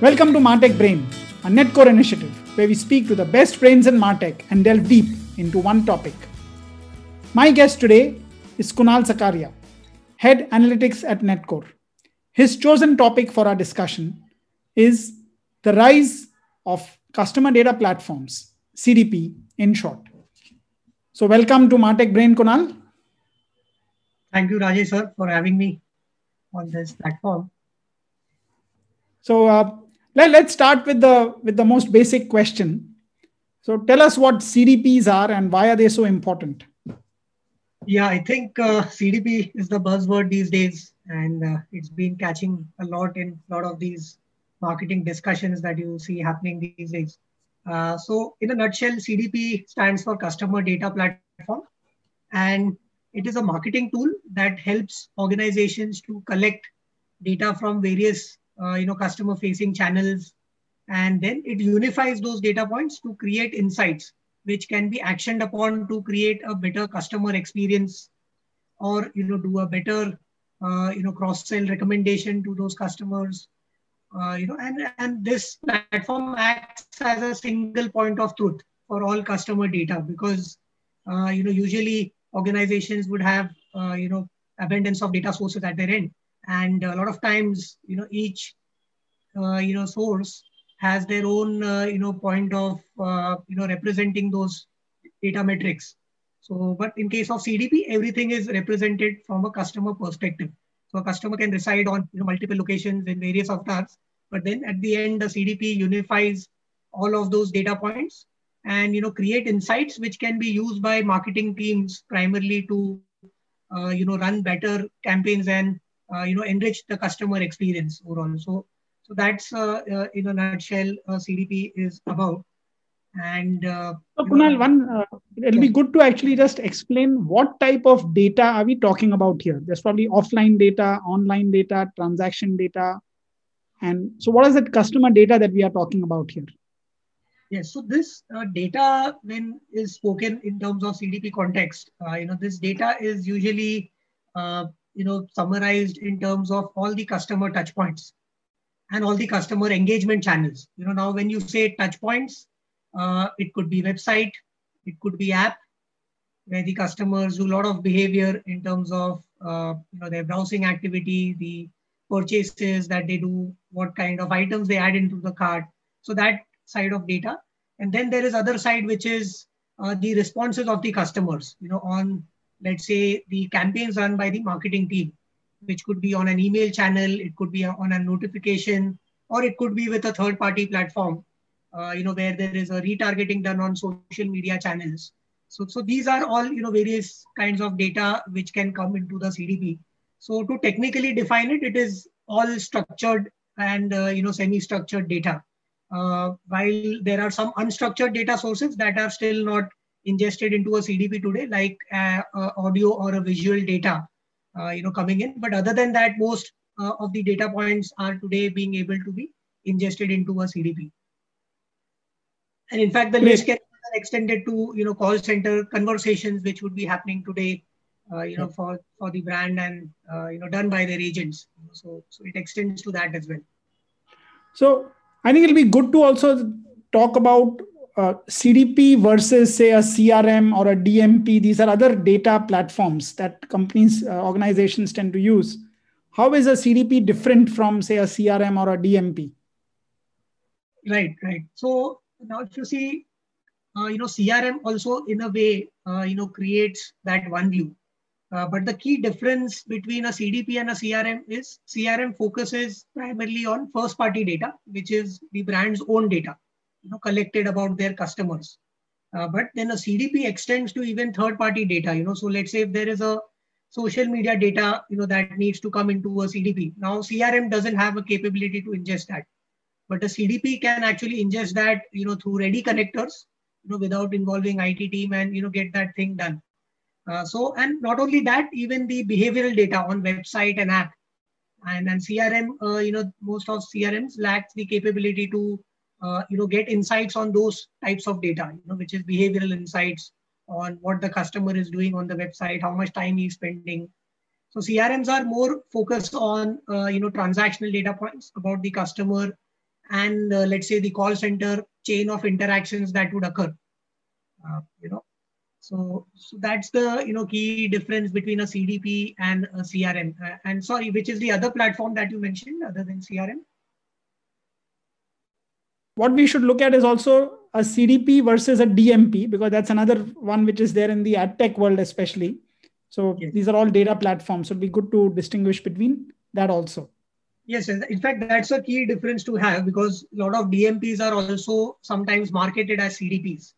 Welcome to Martech Brain, a Netcore initiative where we speak to the best brains in Martech and delve deep into one topic. My guest today is Kunal Sakaria, Head Analytics at Netcore. His chosen topic for our discussion is the rise of customer data platforms, CDP in short. So, welcome to Martech Brain, Kunal. Thank you, Rajesh, sir, for having me on this platform. So uh, let, us start with the with the most basic question. So tell us what CDPs are and why are they so important? Yeah, I think uh, CDP is the buzzword these days, and uh, it's been catching a lot in a lot of these marketing discussions that you see happening these days. Uh, so, in a nutshell, CDP stands for Customer Data Platform, and it is a marketing tool that helps organizations to collect data from various uh, you know customer facing channels. And then it unifies those data points to create insights which can be actioned upon to create a better customer experience or you know do a better uh, you know cross sell recommendation to those customers. Uh, you know and and this platform acts as a single point of truth for all customer data because uh, you know usually organizations would have uh, you know abundance of data sources at their end and a lot of times you know each uh, you know source has their own uh, you know point of uh, you know representing those data metrics. So but in case of cdp everything is represented from a customer perspective. So a customer can reside on you know multiple locations in various avatars but then at the end the cdp unifies all of those data points and you know create insights which can be used by marketing teams primarily to uh, you know run better campaigns and you know enrich the customer experience overall. So so that's uh, uh in a nutshell uh, cdp is about. And uh, so kunal one it'll yeah. be good to actually just explain what type of data are we talking about here. There's probably offline data online data transaction data. And so what is that customer data that we are talking about here? Yes, so this uh, data, when is spoken in terms of CDP context, uh, you know, this data is usually, uh, you know, summarized in terms of all the customer touch points and all the customer engagement channels. You know, now when you say touch points, uh, it could be website, it could be app, where the customers do a lot of behavior in terms of, uh, you know, their browsing activity, the purchases that they do, what kind of items they add into the cart. So that side of data. And then there is other side, which is uh, the responses of the customers, you know, on, let's say, the campaigns run by the marketing team, which could be on an email channel, it could be on a notification, or it could be with a third party platform, uh, you know, where there is a retargeting done on social media channels. So, so these are all, you know, various kinds of data which can come into the CDP. So to technically define it, it is all structured and, uh, you know, semi-structured data uh, while there are some unstructured data sources that are still not ingested into a CDP today, like uh, uh, audio or a visual data, uh, you know, coming in. But other than that, most uh, of the data points are today being able to be ingested into a CDP. And in fact, the list can be extended to you know call center conversations, which would be happening today, uh, you know, for for the brand and you know done by their agents. So so it extends to that as well. So I think it'll be good to also talk about uh, CDP versus, say, a CRM or a DMP. These are other data platforms that companies, uh, organizations tend to use. How is a CDP different from, say, a CRM or a DMP? Right, right. So now, if you see, uh, you know, CRM also in a way, uh, you know, creates that one view. Uh, but the key difference between a CDP and a CRM is CRM focuses primarily on first party data, which is the brand's own data, you know, collected about their customers. Uh, but then a CDP extends to even third party data, you know, so let's say if there is a social media data, you know, that needs to come into a CDP. Now CRM doesn't have a capability to ingest that, but a CDP can actually ingest that, you know, through ready connectors, you know, without involving IT team and, you know, get that thing done. Uh, so, and not only that, even the behavioral data on website and app and, and CRM, uh, you know, most of CRMs lacks the capability to, uh, you know, get insights on those types of data, you know, which is behavioral insights on what the customer is doing on the website, how much time he's spending. So CRMs are more focused on, uh, you know, transactional data points about the customer and uh, let's say the call center chain of interactions that would occur. Uh, you know, so so that's the you know key difference between a CDP and a CRM. Uh, and sorry, which is the other platform that you mentioned other than CRM? What we should look at is also a CDP versus a DMP because that's another one which is there in the ad tech world especially. So yes. these are all data platforms. So it'd be good to distinguish between that also. Yes, in fact, that's a key difference to have because a lot of DMPs are also sometimes marketed as CDPs.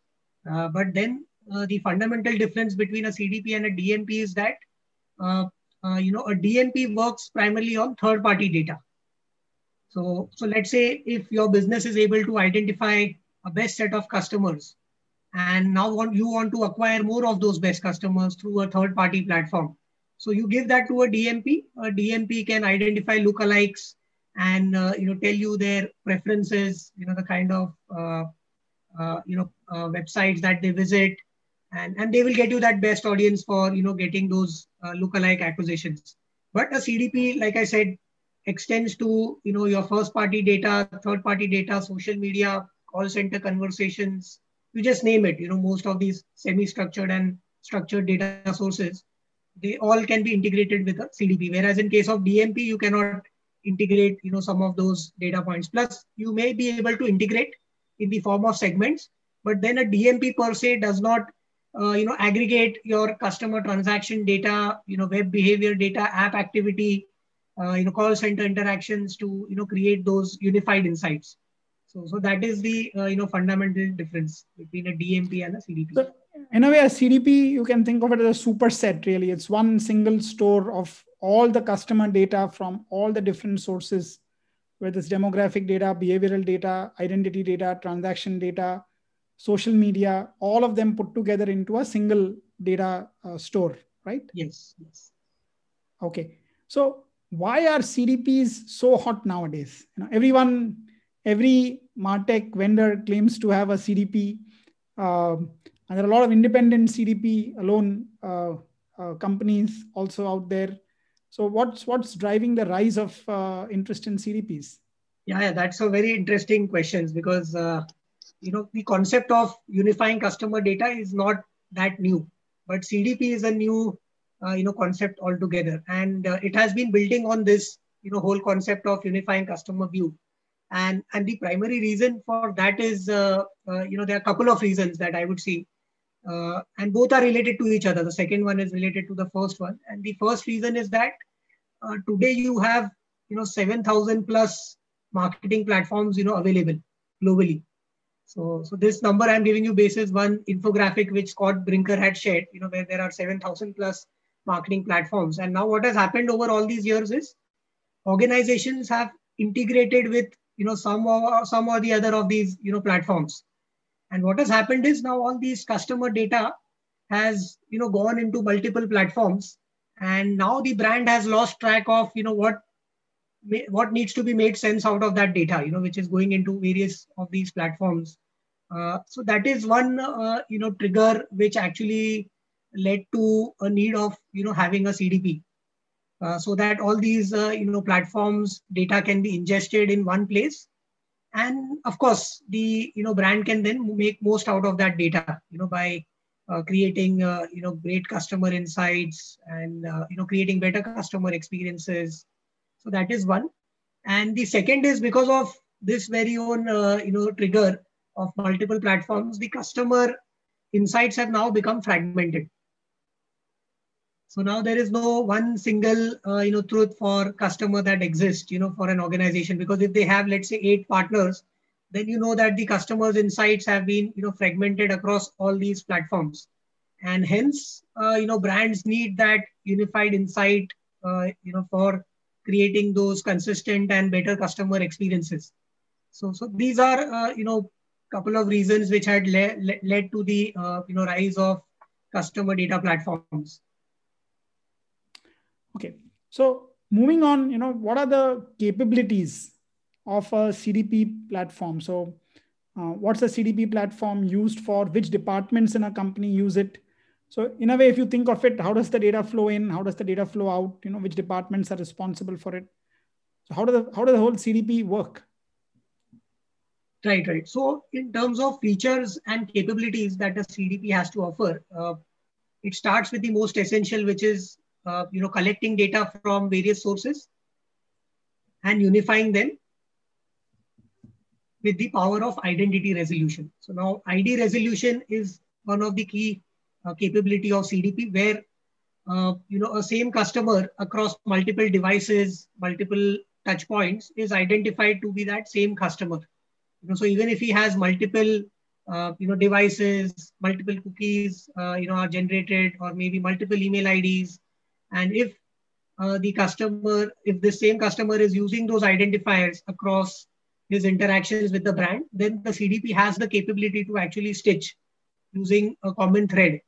Uh, but then uh, the fundamental difference between a CDP and a DMP is that uh, uh, you know a DMP works primarily on third-party data. So, so let's say if your business is able to identify a best set of customers, and now want, you want to acquire more of those best customers through a third-party platform, so you give that to a DMP. A DMP can identify lookalikes and uh, you know tell you their preferences, you know the kind of uh, uh, you know uh, websites that they visit, and and they will get you that best audience for you know getting those uh, lookalike acquisitions. But a CDP, like I said, extends to you know your first party data, third party data, social media, call center conversations. You just name it. You know most of these semi structured and structured data sources they all can be integrated with a CDP. Whereas in case of DMP, you cannot integrate, you know, some of those data points. Plus, you may be able to integrate in the form of segments, but then a DMP per se does not, uh, you know, aggregate your customer transaction data, you know, web behavior data, app activity, uh, you know, call center interactions to, you know, create those unified insights. So, so that is the, uh, you know, fundamental difference between a DMP and a CDP in a way, a CDP, you can think of it as a superset, really. It's one single store of all the customer data from all the different sources, whether it's demographic data, behavioral data, identity data, transaction data, social media, all of them put together into a single data uh, store, right? Yes, yes. Okay. So why are CDPs so hot nowadays? You know, everyone, every Martech vendor claims to have a CDP. Um, and there are a lot of independent CDP alone uh, uh, companies also out there. So what's what's driving the rise of uh, interest in CDPs? Yeah, yeah, that's a very interesting question because uh, you know the concept of unifying customer data is not that new, but CDP is a new uh, you know concept altogether, and uh, it has been building on this you know whole concept of unifying customer view and and the primary reason for that is uh, uh, you know there are a couple of reasons that i would see uh, and both are related to each other. The second one is related to the first one. And the first reason is that uh, today you have, you know, 7,000 plus marketing platforms, you know, available globally. So, so this number I'm giving you basis one infographic which Scott Brinker had shared, you know, where there are 7,000 plus marketing platforms. And now what has happened over all these years is organizations have integrated with, you know, some or some or the other of these, you know, platforms and what has happened is now all these customer data has you know gone into multiple platforms, and now the brand has lost track of you know what what needs to be made sense out of that data, you know, which is going into various of these platforms. Uh, so that is one uh, you know trigger which actually led to a need of you know having a CDP. Uh, so that all these uh, you know platforms data can be ingested in one place. And of course the you know brand can then make most out of that data you know by uh, creating uh, you know great customer insights and uh, you know creating better customer experiences. So that is one. And the second is because of this very own uh, you know trigger of multiple platforms the customer insights have now become fragmented so now there is no one single, uh, you know, truth for customer that exists, you know, for an organization. Because if they have, let's say, eight partners, then you know that the customer's insights have been, you know, fragmented across all these platforms, and hence, uh, you know, brands need that unified insight, uh, you know, for creating those consistent and better customer experiences. So, so these are, uh, you know, couple of reasons which had le- le- led to the, uh, you know, rise of customer data platforms. Okay. So moving on, you know, what are the capabilities of a CDP platform? So uh, what's a CDP platform used for? Which departments in a company use it? So in a way, if you think of it, how does the data flow in? How does the data flow out? You know, which departments are responsible for it? So how does the, how does the whole CDP work? Right, right. So in terms of features and capabilities that a CDP has to offer, uh, it starts with the most essential, which is uh, you know collecting data from various sources and unifying them with the power of identity resolution. So now ID resolution is one of the key uh, capability of CDP where uh, you know a same customer across multiple devices, multiple touch points is identified to be that same customer you know, so even if he has multiple, uh, you know, devices, multiple cookies, uh, you know, are generated, or maybe multiple email IDs, and if uh, the customer, if the same customer is using those identifiers across his interactions with the brand, then the CDP has the capability to actually stitch using a common thread.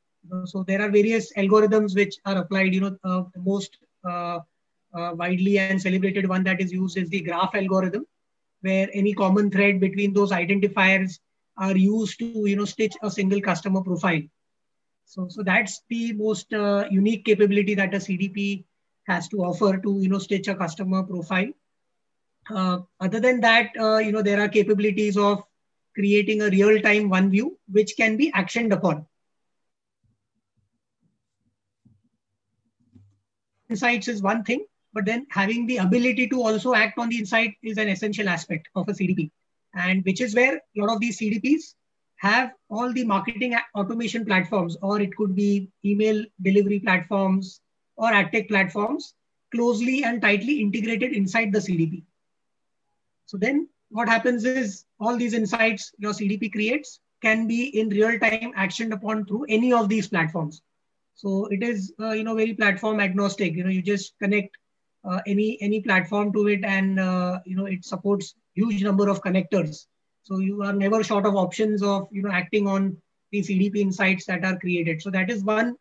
So there are various algorithms which are applied. You know, uh, the most uh, uh, widely and celebrated one that is used is the graph algorithm, where any common thread between those identifiers are used to you know stitch a single customer profile. So, so that's the most uh, unique capability that a CDP has to offer to you know stitch a customer profile. Uh, other than that, uh, you know there are capabilities of creating a real-time one view which can be actioned upon. Insights is one thing, but then having the ability to also act on the insight is an essential aspect of a CDP. And which is where a lot of these CDPs have all the marketing automation platforms, or it could be email delivery platforms or ad tech platforms closely and tightly integrated inside the CDP. So then what happens is all these insights your CDP creates can be in real time actioned upon through any of these platforms. So it is, uh, you know, very platform agnostic. You know, you just connect uh, any any platform to it and uh, you know it supports huge number of connectors so you are never short of options of you know acting on the cdp insights that are created. So that is one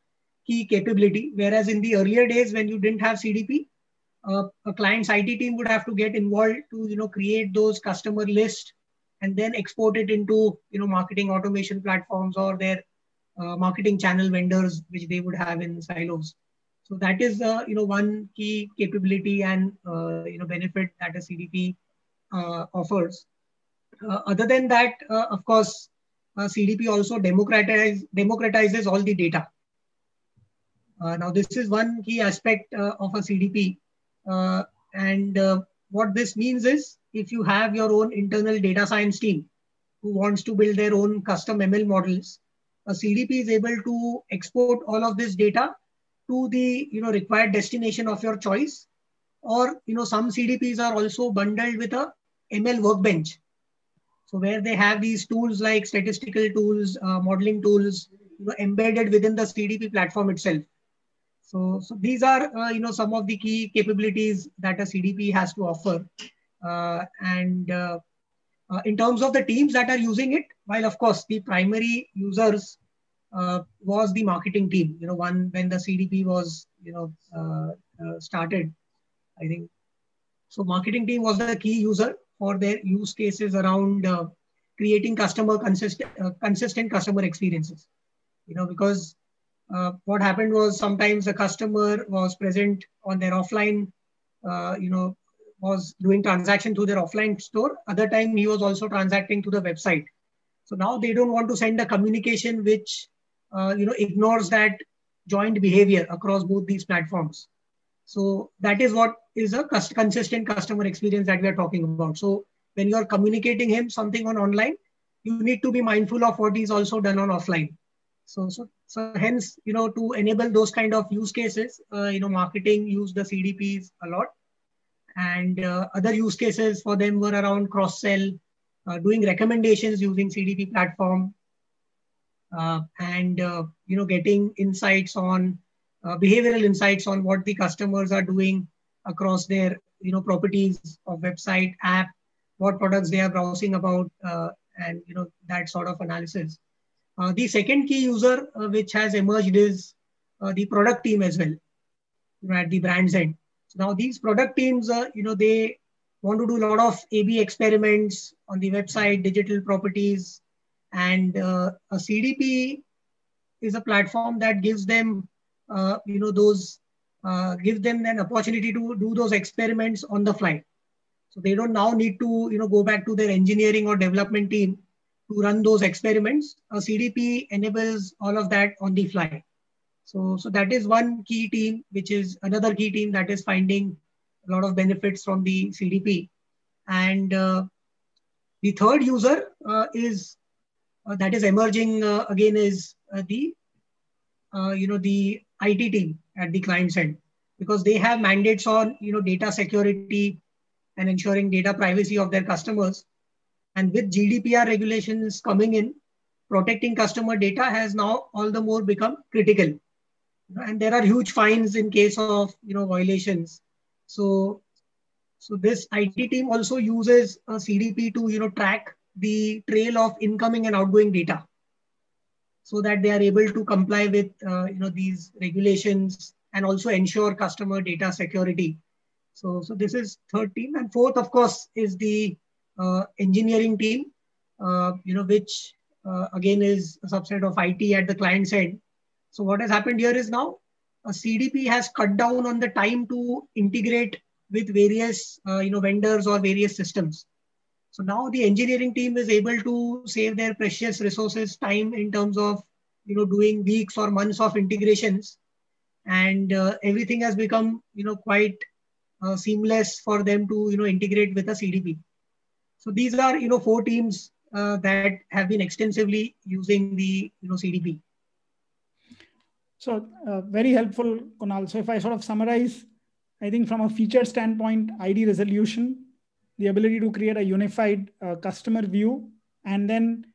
key capability. Whereas in the earlier days when you didn't have cdp uh, a client's it team would have to get involved to you know create those customer list and then export it into you know marketing automation platforms or their uh, marketing channel vendors which they would have in silos. So that is uh, you know one key capability and uh, you know benefit that a CDP uh, offers. Uh, other than that, uh, of course, uh, CDP also democratize, democratizes all the data. now this is one key aspect of a CDP, and what this means is if you have your own internal data science team who wants to build their own custom ML models, a CDP is able to export all of this data to the you know required destination of your choice. Or you know some cdps are also bundled with a ml workbench so where they have these tools like statistical tools uh, modeling tools you know, embedded within the cdp platform itself so so these are uh, you know some of the key capabilities that a cdp has to offer uh, and uh, uh, in terms of the teams that are using it while of course the primary users uh, was the marketing team. You know, one when the CDP was you know started, I think. So marketing team was the key user for their use cases around uh, creating customer consistent uh, consistent customer experiences. You know, because uh, what happened was sometimes the customer was present on their offline, you know, was doing transaction through their offline store. Other time he was also transacting to the website. So now they don't want to send a communication which uh, you know ignores that joint behavior across both these platforms. So that is what is a consistent customer experience that we are talking about. So when you are communicating him something on online, you need to be mindful of what is also done on offline. So so so hence you know to enable those kind of use cases, uh, you know marketing use the CDPs a lot, and uh, other use cases for them were around cross sell, uh, doing recommendations using CDP platform, uh, and uh, you know getting insights on uh, behavioral insights on what the customers are doing across their you know properties of website app what products they are browsing about and you know that sort of analysis. The second key user which has emerged is the product team as well at the brand's end. So now these product teams uh, you know they want to do a lot of ab experiments on the website digital properties and uh, a cdp is a platform that gives them uh, you know those uh, give them an opportunity to do those experiments on the fly So they don't now need to you know go back to their engineering or development team to run those experiments. A CDP enables all of that on the fly. So, so that is one key team, which is another key team that is finding a lot of benefits from the CDP. And uh, the third user uh, is uh, that is emerging uh, again is uh, the uh, Uh, you know the IT team at the client end because they have mandates on you know data security and ensuring data privacy of their customers. And with GDPR regulations coming in, protecting customer data has now all the more become critical. And there are huge fines in case of you know violations. So, so this IT team also uses a CDP to you know track the trail of incoming and outgoing data, so that they are able to comply with uh, you know these regulations and also ensure customer data security. So, so this is third team. And fourth, of course, is the uh, engineering team, uh, you know, which uh, again is a subset of IT at the client side. So what has happened here is now a CDP has cut down on the time to integrate with various, uh, you know, vendors or various systems. So now the engineering team is able to save their precious resources, time in terms of, you know, doing weeks or months of integrations. And uh, everything has become you know quite uh, seamless for them to you know integrate with a cdp so these are you know four teams uh, that have been extensively using the you know cdp so uh, very helpful kunal. So if i sort of summarize i think from a feature standpoint id resolution the ability to create a unified uh, customer view and then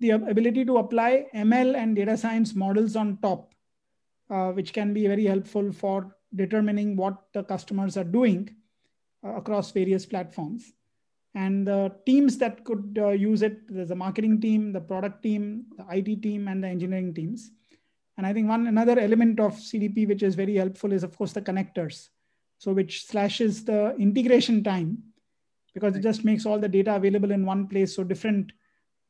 the ability to apply ml and data science models on top uh, which can be very helpful for determining what the customers are doing uh, across various platforms. And the teams that could uh, use it, there's a marketing team, the product team, the IT team, and the engineering teams. And I think one another element of CDP which is very helpful is of course the connectors. So which slashes the integration time because it just makes all the data available in one place. So different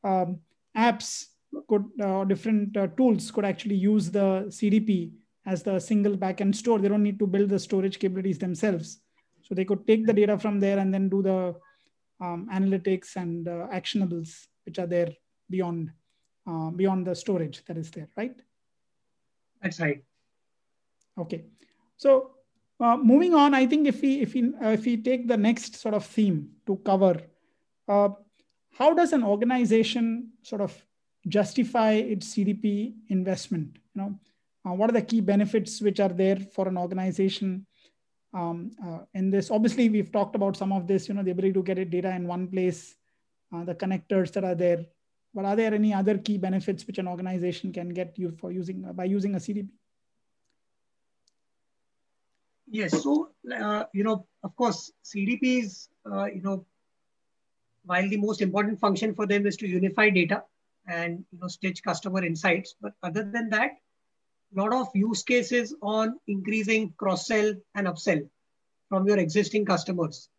um, apps could uh, different uh, tools could actually use the CDP as the single backend store. They don't need to build the storage capabilities themselves. So they could take the data from there and then do the um, analytics and uh, actionables, which are there beyond uh, beyond the storage that is there, right? That's right. Okay, so uh, moving on, I think if we if we uh, if we take the next sort of theme to cover, uh, how does an organization sort of justify its CDP investment? You know, uh, what are the key benefits which are there for an organization um, uh, in this? Obviously, we've talked about some of this. You know, the ability to get data in one place, uh, the connectors that are there. But are there any other key benefits which an organization can get you for using by using a CDP? Yes. So, uh, you know, of course, CDPs, uh, you know, while the most important function for them is to unify data, and you know stitch customer insights. But other than that, a lot of use cases on increasing cross sell and upsell from your existing customers.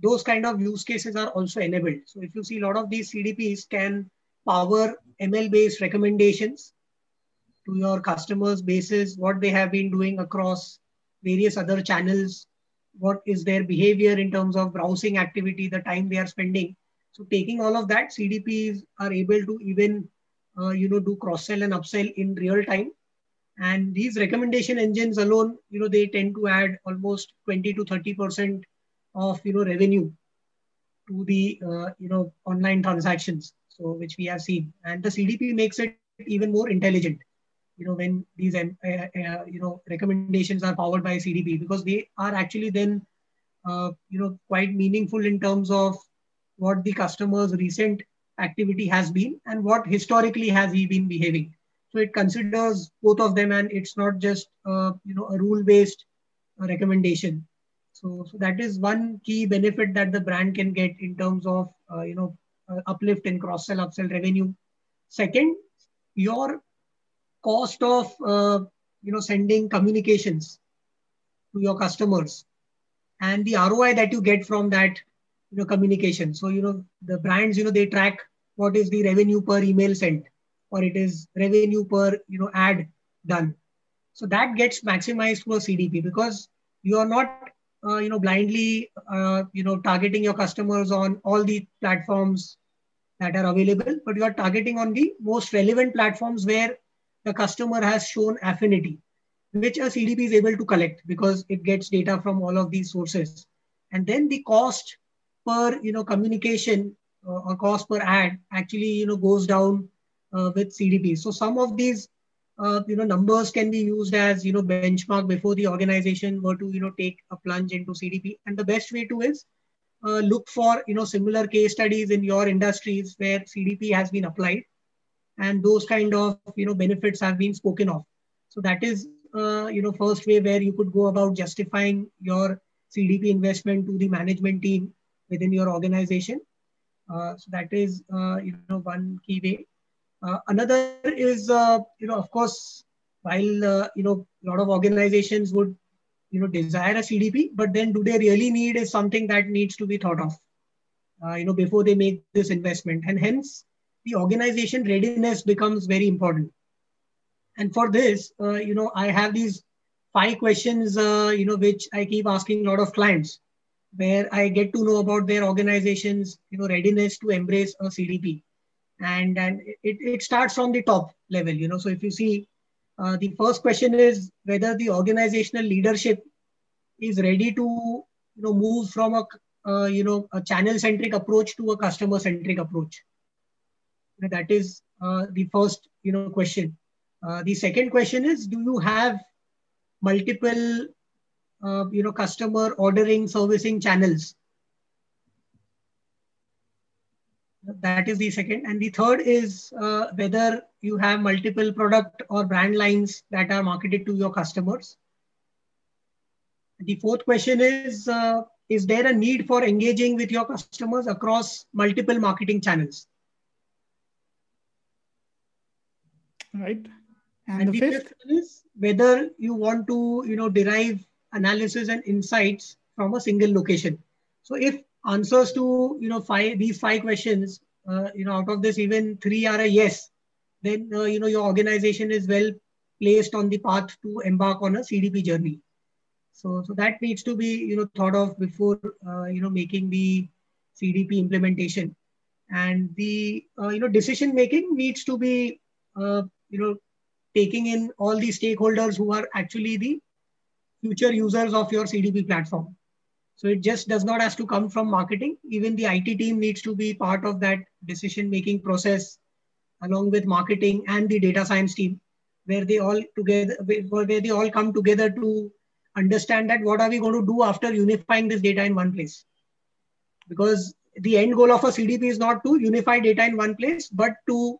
Those kind of use cases are also enabled. So if you see a lot of these CDPs can power ML based recommendations to your customers basis, what they have been doing across various other channels, what is their behavior in terms of browsing activity, the time they are spending. So taking all of that, CDPs are able to even uh, you know do cross sell and upsell in real time. And these recommendation engines alone, you know, they tend to add almost 20 to 30 percent of you know revenue to the uh, you know online transactions. So which we have seen, and the CDP makes it even more intelligent. You know when these uh, uh, you know recommendations are powered by CDP because they are actually then uh, you know quite meaningful in terms of what the customer's recent activity has been and what historically has he been behaving. So it considers both of them and it's not just uh, you know a rule-based uh, recommendation. So, so that is one key benefit that the brand can get in terms of uh, you know uplift in cross-sell, upsell revenue. Second, your cost of uh, you know sending communications to your customers and the ROI that you get from that you know communication. So you know the brands you know they track what is the revenue per email sent or it is revenue per you know ad done. So that gets maximized through a cdp because you are not uh, you know blindly uh, you know targeting your customers on all the platforms that are available, but you are targeting on the most relevant platforms where the customer has shown affinity, which a CDP is able to collect because it gets data from all of these sources. And then the cost per you know communication uh, or cost per ad actually you know goes down uh, with CDP. So some of these uh, you know numbers can be used as you know benchmark before the organization were to you know take a plunge into CDP. And the best way to is uh, look for you know similar case studies in your industries where CDP has been applied, and those kind of you know benefits have been spoken of. So that is uh, you know first way where you could go about justifying your CDP investment to the management team within your organization. Uh, so that is uh, you know one key way. Uh, another is uh, you know of course while uh, you know a lot of organizations would you know desire a CDP, but then do they really need is something that needs to be thought of, you know, before they make this investment, and hence the organization readiness becomes very important. And for this, uh, you know, I have these five questions, uh, you know, which I keep asking a lot of clients, where I get to know about their organization's, you know, readiness to embrace a CDP, and and it, it starts from the top level, you know. So if you see uh, the first question is whether the organizational leadership is ready to you know move from a uh, you know a channel centric approach to a customer centric approach that is uh, the first you know question. Uh, the second question is do you have multiple uh, you know customer ordering servicing channels? That is the second. And the third is uh, whether you have multiple product or brand lines that are marketed to your customers. The fourth question is uh, is there a need for engaging with your customers across multiple marketing channels right? And, and the, the fifth? is whether you want to you know derive analysis and insights from a single location. So if answers to you know five these five questions uh, you know out of this even three are a yes then uh, you know your organization is well placed on the path to embark on a cdp journey. So so that needs to be you know thought of before uh, you know making the cdp implementation. And the uh, you know decision making needs to be uh, you know taking in all the stakeholders who are actually the future users of your cdp platform so it just does not have to come from marketing. Even the IT team needs to be part of that decision making process along with marketing and the data science team, where they all together where they all come together to understand that what are we going to do after unifying this data in one place. Because the end goal of a CDP is not to unify data in one place, but to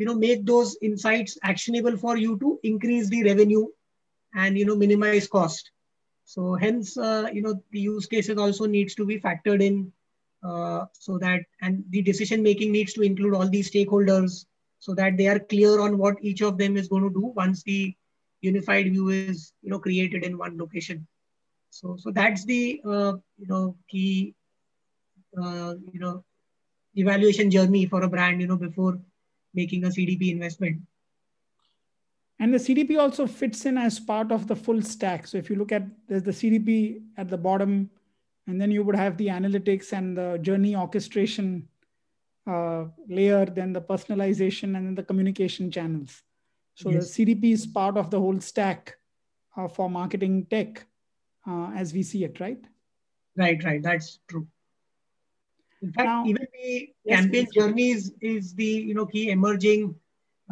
you know make those insights actionable for you to increase the revenue and you know minimize cost so hence, uh, you know, the use cases also needs to be factored in uh, so that, and the decision making needs to include all these stakeholders so that they are clear on what each of them is going to do once the unified view is, you know, created in one location. So, so that's the, uh, you know, key, uh, you know, evaluation journey for a brand, you know, before making a CDP investment. And the CDP also fits in as part of the full stack. So if you look at there's the CDP at the bottom, and then you would have the analytics and the journey orchestration uh, layer, then the personalization, and then the communication channels. So yes. the CDP is part of the whole stack uh, for marketing tech, uh, as we see it, right? Right, right. That's true. In fact, now, even the campaign yes, journeys is the you know key emerging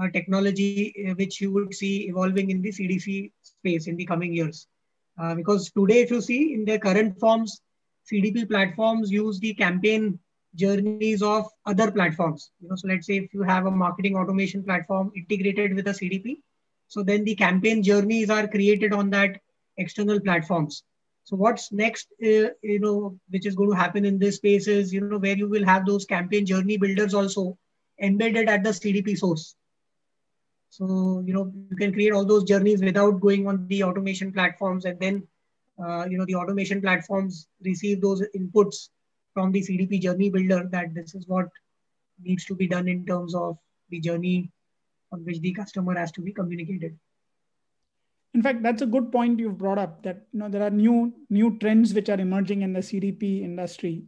uh, technology uh, which you would see evolving in the CDP space in the coming years. Uh, because today, if you see in their current forms, CDP platforms use the campaign journeys of other platforms. You know, so let's say if you have a marketing automation platform integrated with a CDP, so then the campaign journeys are created on that external platforms. So what's next, uh, you know, which is going to happen in this space is, you know, where you will have those campaign journey builders also embedded at the CDP source. So, you know, you can create all those journeys without going on the automation platforms and then, uh, you know, the automation platforms receive those inputs from the CDP journey builder that this is what needs to be done in terms of the journey on which the customer has to be communicated. In fact, that's a good point you've brought up. That you know there are new new trends which are emerging in the CDP industry,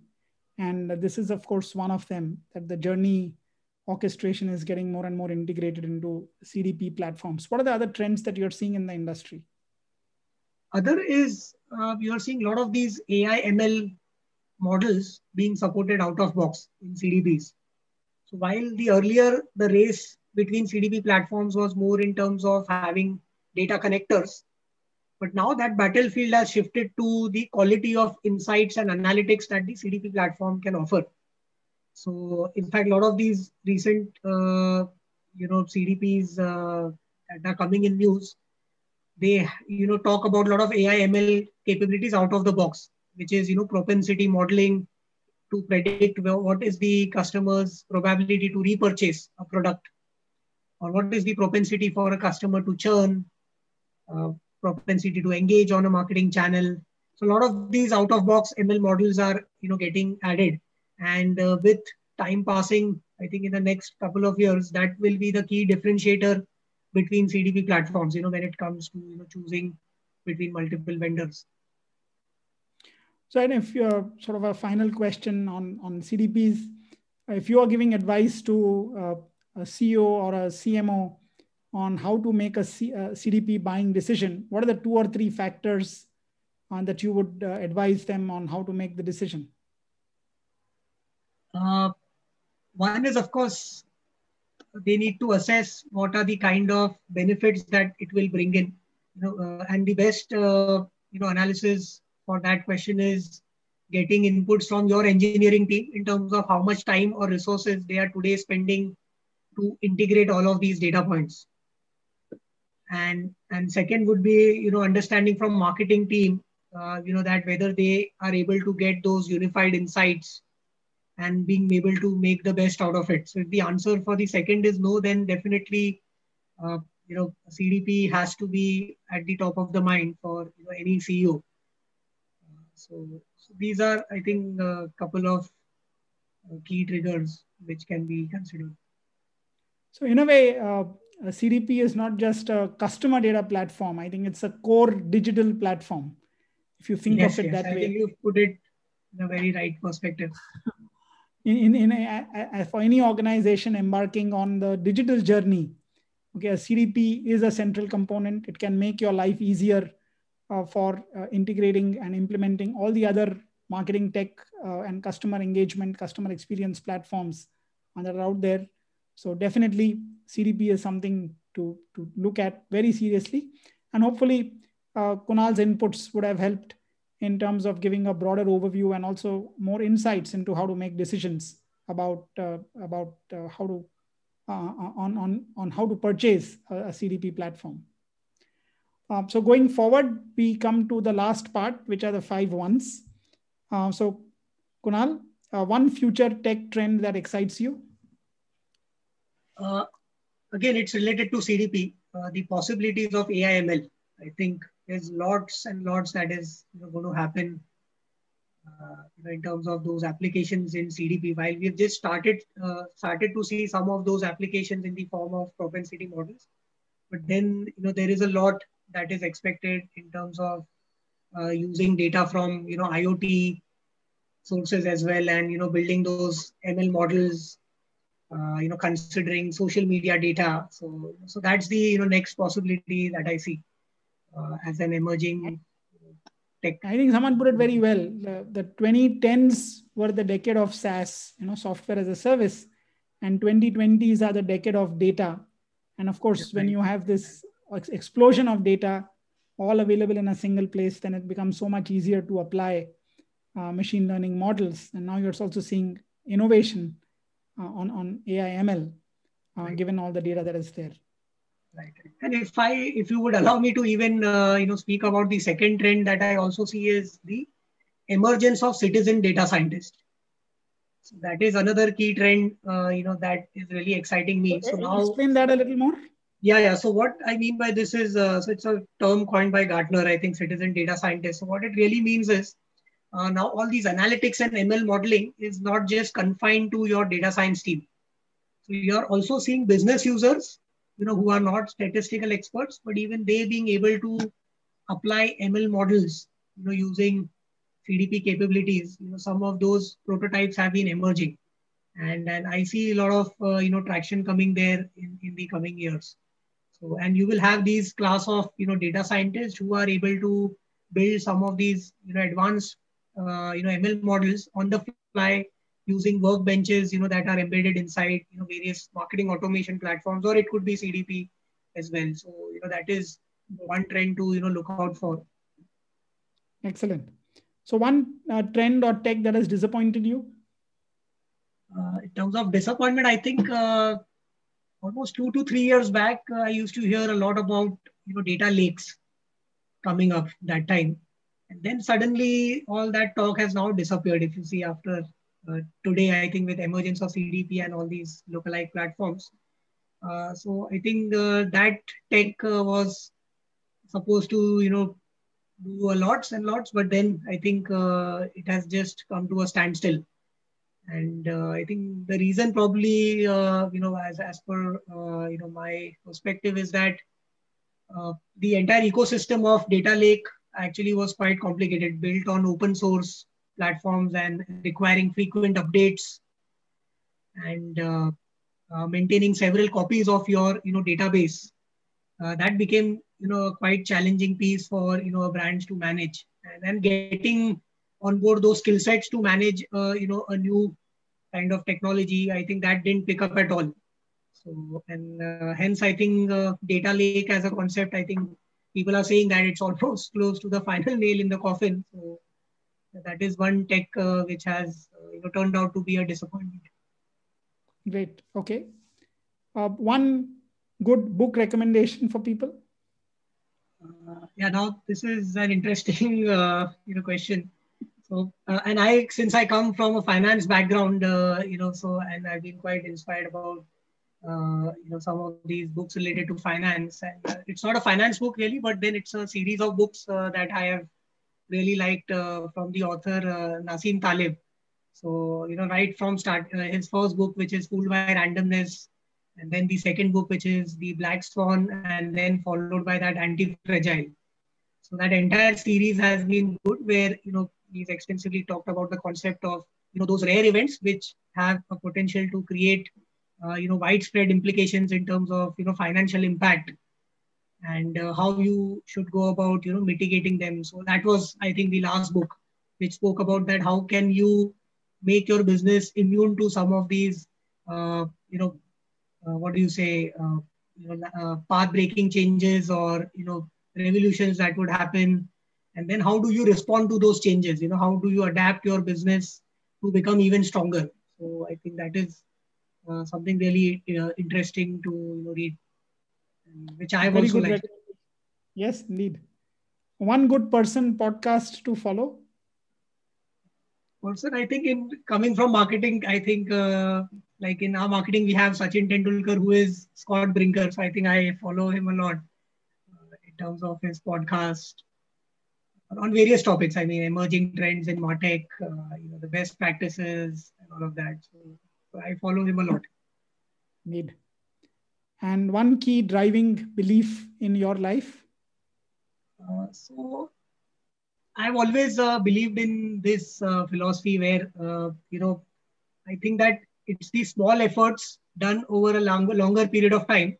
and this is of course one of them. That the journey orchestration is getting more and more integrated into CDP platforms. What are the other trends that you're seeing in the industry? Other is uh, are seeing a lot of these AI ML models being supported out of box in CDPs. So while the earlier the race between CDP platforms was more in terms of having data connectors, but now that battlefield has shifted to the quality of insights and analytics that the CDP platform can offer. So in fact, a lot of these recent, uh, you know, CDPs uh, that are coming in news, they, you know, talk about a lot of AI ML capabilities out of the box, which is, you know, propensity modeling to predict what is the customer's probability to repurchase a product or what is the propensity for a customer to churn, propensity to engage on a marketing channel. So a lot of these out of box ML models are, you know, getting added and uh, with time passing, I think in the next couple of years, that will be the key differentiator between CDP platforms, you know, when it comes to you know, choosing between multiple vendors. So, and if you're sort of a final question on, on CDPs, if you are giving advice to uh, a CEO or a CMO on how to make a, C, a CDP buying decision, what are the two or three factors uh, that you would uh, advise them on how to make the decision? Uh, one is, of course, they need to assess what are the kind of benefits that it will bring in. You know, uh, and the best uh, you know analysis for that question is getting inputs from your engineering team in terms of how much time or resources they are today spending to integrate all of these data points. And and second would be you know understanding from marketing team uh, you know that whether they are able to get those unified insights and being able to make the best out of it. So if the answer for the second is no, then definitely, uh, you know, CDP has to be at the top of the mind for you know, any CEO. Uh, so, so, these are, I think, a couple of uh, key triggers which can be considered. So in a way, uh, CDP is not just a customer data platform. I think it's a core digital platform. If you think yes, of it yes. that I way. think you put it in a very right perspective. in, in, in a, a, for any organization embarking on the digital journey okay a cdp is a central component it can make your life easier uh, for uh, integrating and implementing all the other marketing tech uh, and customer engagement customer experience platforms that are out there so definitely cdp is something to, to look at very seriously and hopefully uh, kunal's inputs would have helped in terms of giving a broader overview and also more insights into how to make decisions about uh, about uh, how to uh, on on on how to purchase a, a CDP platform. Um, so going forward, we come to the last part, which are the five ones. Uh, so, Kunal, uh, one future tech trend that excites you? Uh, again, it's related to CDP. the possibilities of AI ML. I think there's lots and lots that is you know, going to happen uh, in terms of those applications in CDP. While we've just started uh, started to see some of those applications in the form of propensity models, but then you know there is a lot that is expected in terms of uh, using data from you know IoT sources as well, and you know building those ML models. Uh, you know, considering social media data, so so that's the you know next possibility that I see uh, as an emerging tech. I think someone put it very well. The, the 2010s were the decade of SaaS, you know, software as a service, and 2020s are the decade of data. And of course, when you have this explosion of data all available in a single place, then it becomes so much easier to apply uh, machine learning models. And now you're also seeing innovation on, on AI ML, uh, right. given all the data that is there. Right. And if I, if you would allow me to even, uh, you know, speak about the second trend that I also see is the emergence of citizen data scientists. So that is another key trend, uh, you know, that is really exciting me. Okay, so now explain that a little more. Yeah, yeah. So what I mean by this is, uh, so it's a term coined by Gartner, I think, citizen data scientist. So what it really means is, uh, now all these analytics and ML modeling is not just confined to your data science team. So you're also seeing business users you know, who are not statistical experts, but even they being able to apply ML models, you know, using CDP capabilities, you know, some of those prototypes have been emerging. And, and I see a lot of, uh, you know, traction coming there in, in the coming years. So, and you will have these class of, you know, data scientists who are able to build some of these, you know, advanced, uh, you know, ML models on the fly using workbenches, you know, that are embedded inside, you know, various marketing automation platforms, or it could be CDP as well. So, you know, that is one trend to, you know, look out for. Excellent. So one uh, trend or tech that has disappointed you? Uh, in terms of disappointment, I think uh, almost two to three years back, uh, I used to hear a lot about you know data lakes coming up that time, and then suddenly all that talk has now disappeared. If you see after uh, today, I think with emergence of CDP and all these lookalike platforms, uh, so I think that tech was supposed to you know do a lots and lots, but then I think uh, it has just come to a standstill. And uh, I think the reason probably, uh, you know, as, as per, uh, you know, my perspective is that uh, the entire ecosystem of data lake actually was quite complicated, built on open source platforms and requiring frequent updates and uh, maintaining several copies of your, you know, database. that became you know quite challenging piece for you know brands to manage and then getting on board those skill sets to manage uh, you know a new kind of technology i think that didn't pick up at all so and uh, hence i think uh, data lake as a concept i think people are saying that it's almost close to the final nail in the coffin. So that is one tech uh, which has uh, you know turned out to be a disappointment. Great. Okay. Uh, one good book recommendation for people? Uh, yeah, now this is an interesting uh, you know question. So, uh, and I since I come from a finance background, uh, you know, so and I've been quite inspired about uh, you know some of these books related to finance. And uh, it's not a finance book really, but then it's a series of books that I have really liked from the author Nassim Taleb. So you know, right from start, his first book, which is Fooled by Randomness, and then the second book, which is The Black Swan, and then followed by that Anti-Fragile. So that entire series has been good, where you know he's extensively talked about the concept of you know those rare events which have a potential to create uh, you know widespread implications in terms of you know financial impact and uh, how you should go about you know mitigating them. So that was, I think, the last book which spoke about that. How can you make your business immune to some of these uh, you know uh, what do you say, uh, you know, path breaking changes or, you know, revolutions that would happen. And then how do you respond to those changes? You know, how do you adapt your business to become even stronger? So I think that is uh, something really uh, interesting to you know, read, which I Very also like. Yes, indeed. One good person podcast to follow. Person, I think in coming from marketing, I think uh, like in our marketing, we have Sachin Tendulkar, who is Scott Brinker. So I think I follow him a lot uh, in terms of his podcast on various topics. I mean, emerging trends in Martech, uh, you know, the best practices and all of that. So I follow him a lot. Need. And one key driving belief in your life? Uh, so I've always uh, believed in this uh, philosophy where, uh, you know, I think that it's the small efforts done over a longer, longer period of time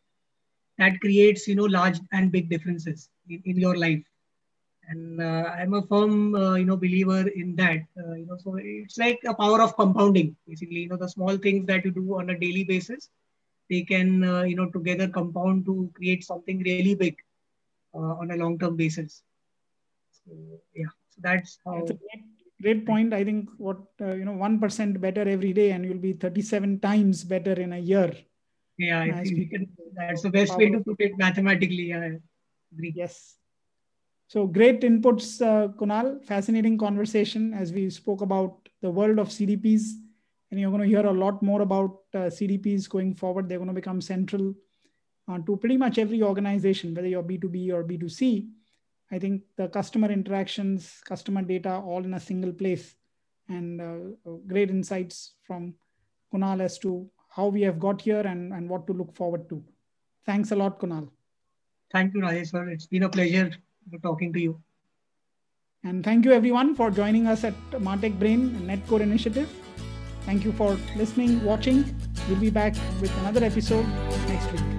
that creates you know large and big differences in, in your life and uh, i'm a firm uh, you know believer in that uh, you know so it's like a power of compounding. Basically you know the small things that you do on a daily basis they can uh, you know together compound to create something really big uh, on a long term basis. So yeah. So that's how great point. I think what uh, you know 1% better every day and you'll be 37 times better in a year. Yeah I think can, that's the best way to put it mathematically yeah, yes so great inputs uh, kunal fascinating conversation as we spoke about the world of cdps and you're going to hear a lot more about uh, cdps going forward they're going to become central uh, to pretty much every organization whether you're b2b or b2c I think the customer interactions, customer data, all in a single place, and uh, great insights from Kunal as to how we have got here and, and what to look forward to. Thanks a lot, Kunal. Thank you, Rajesh, sir. It's been a pleasure talking to you. And thank you, everyone, for joining us at Martech Brain Netcore Initiative. Thank you for listening, watching. We'll be back with another episode next week.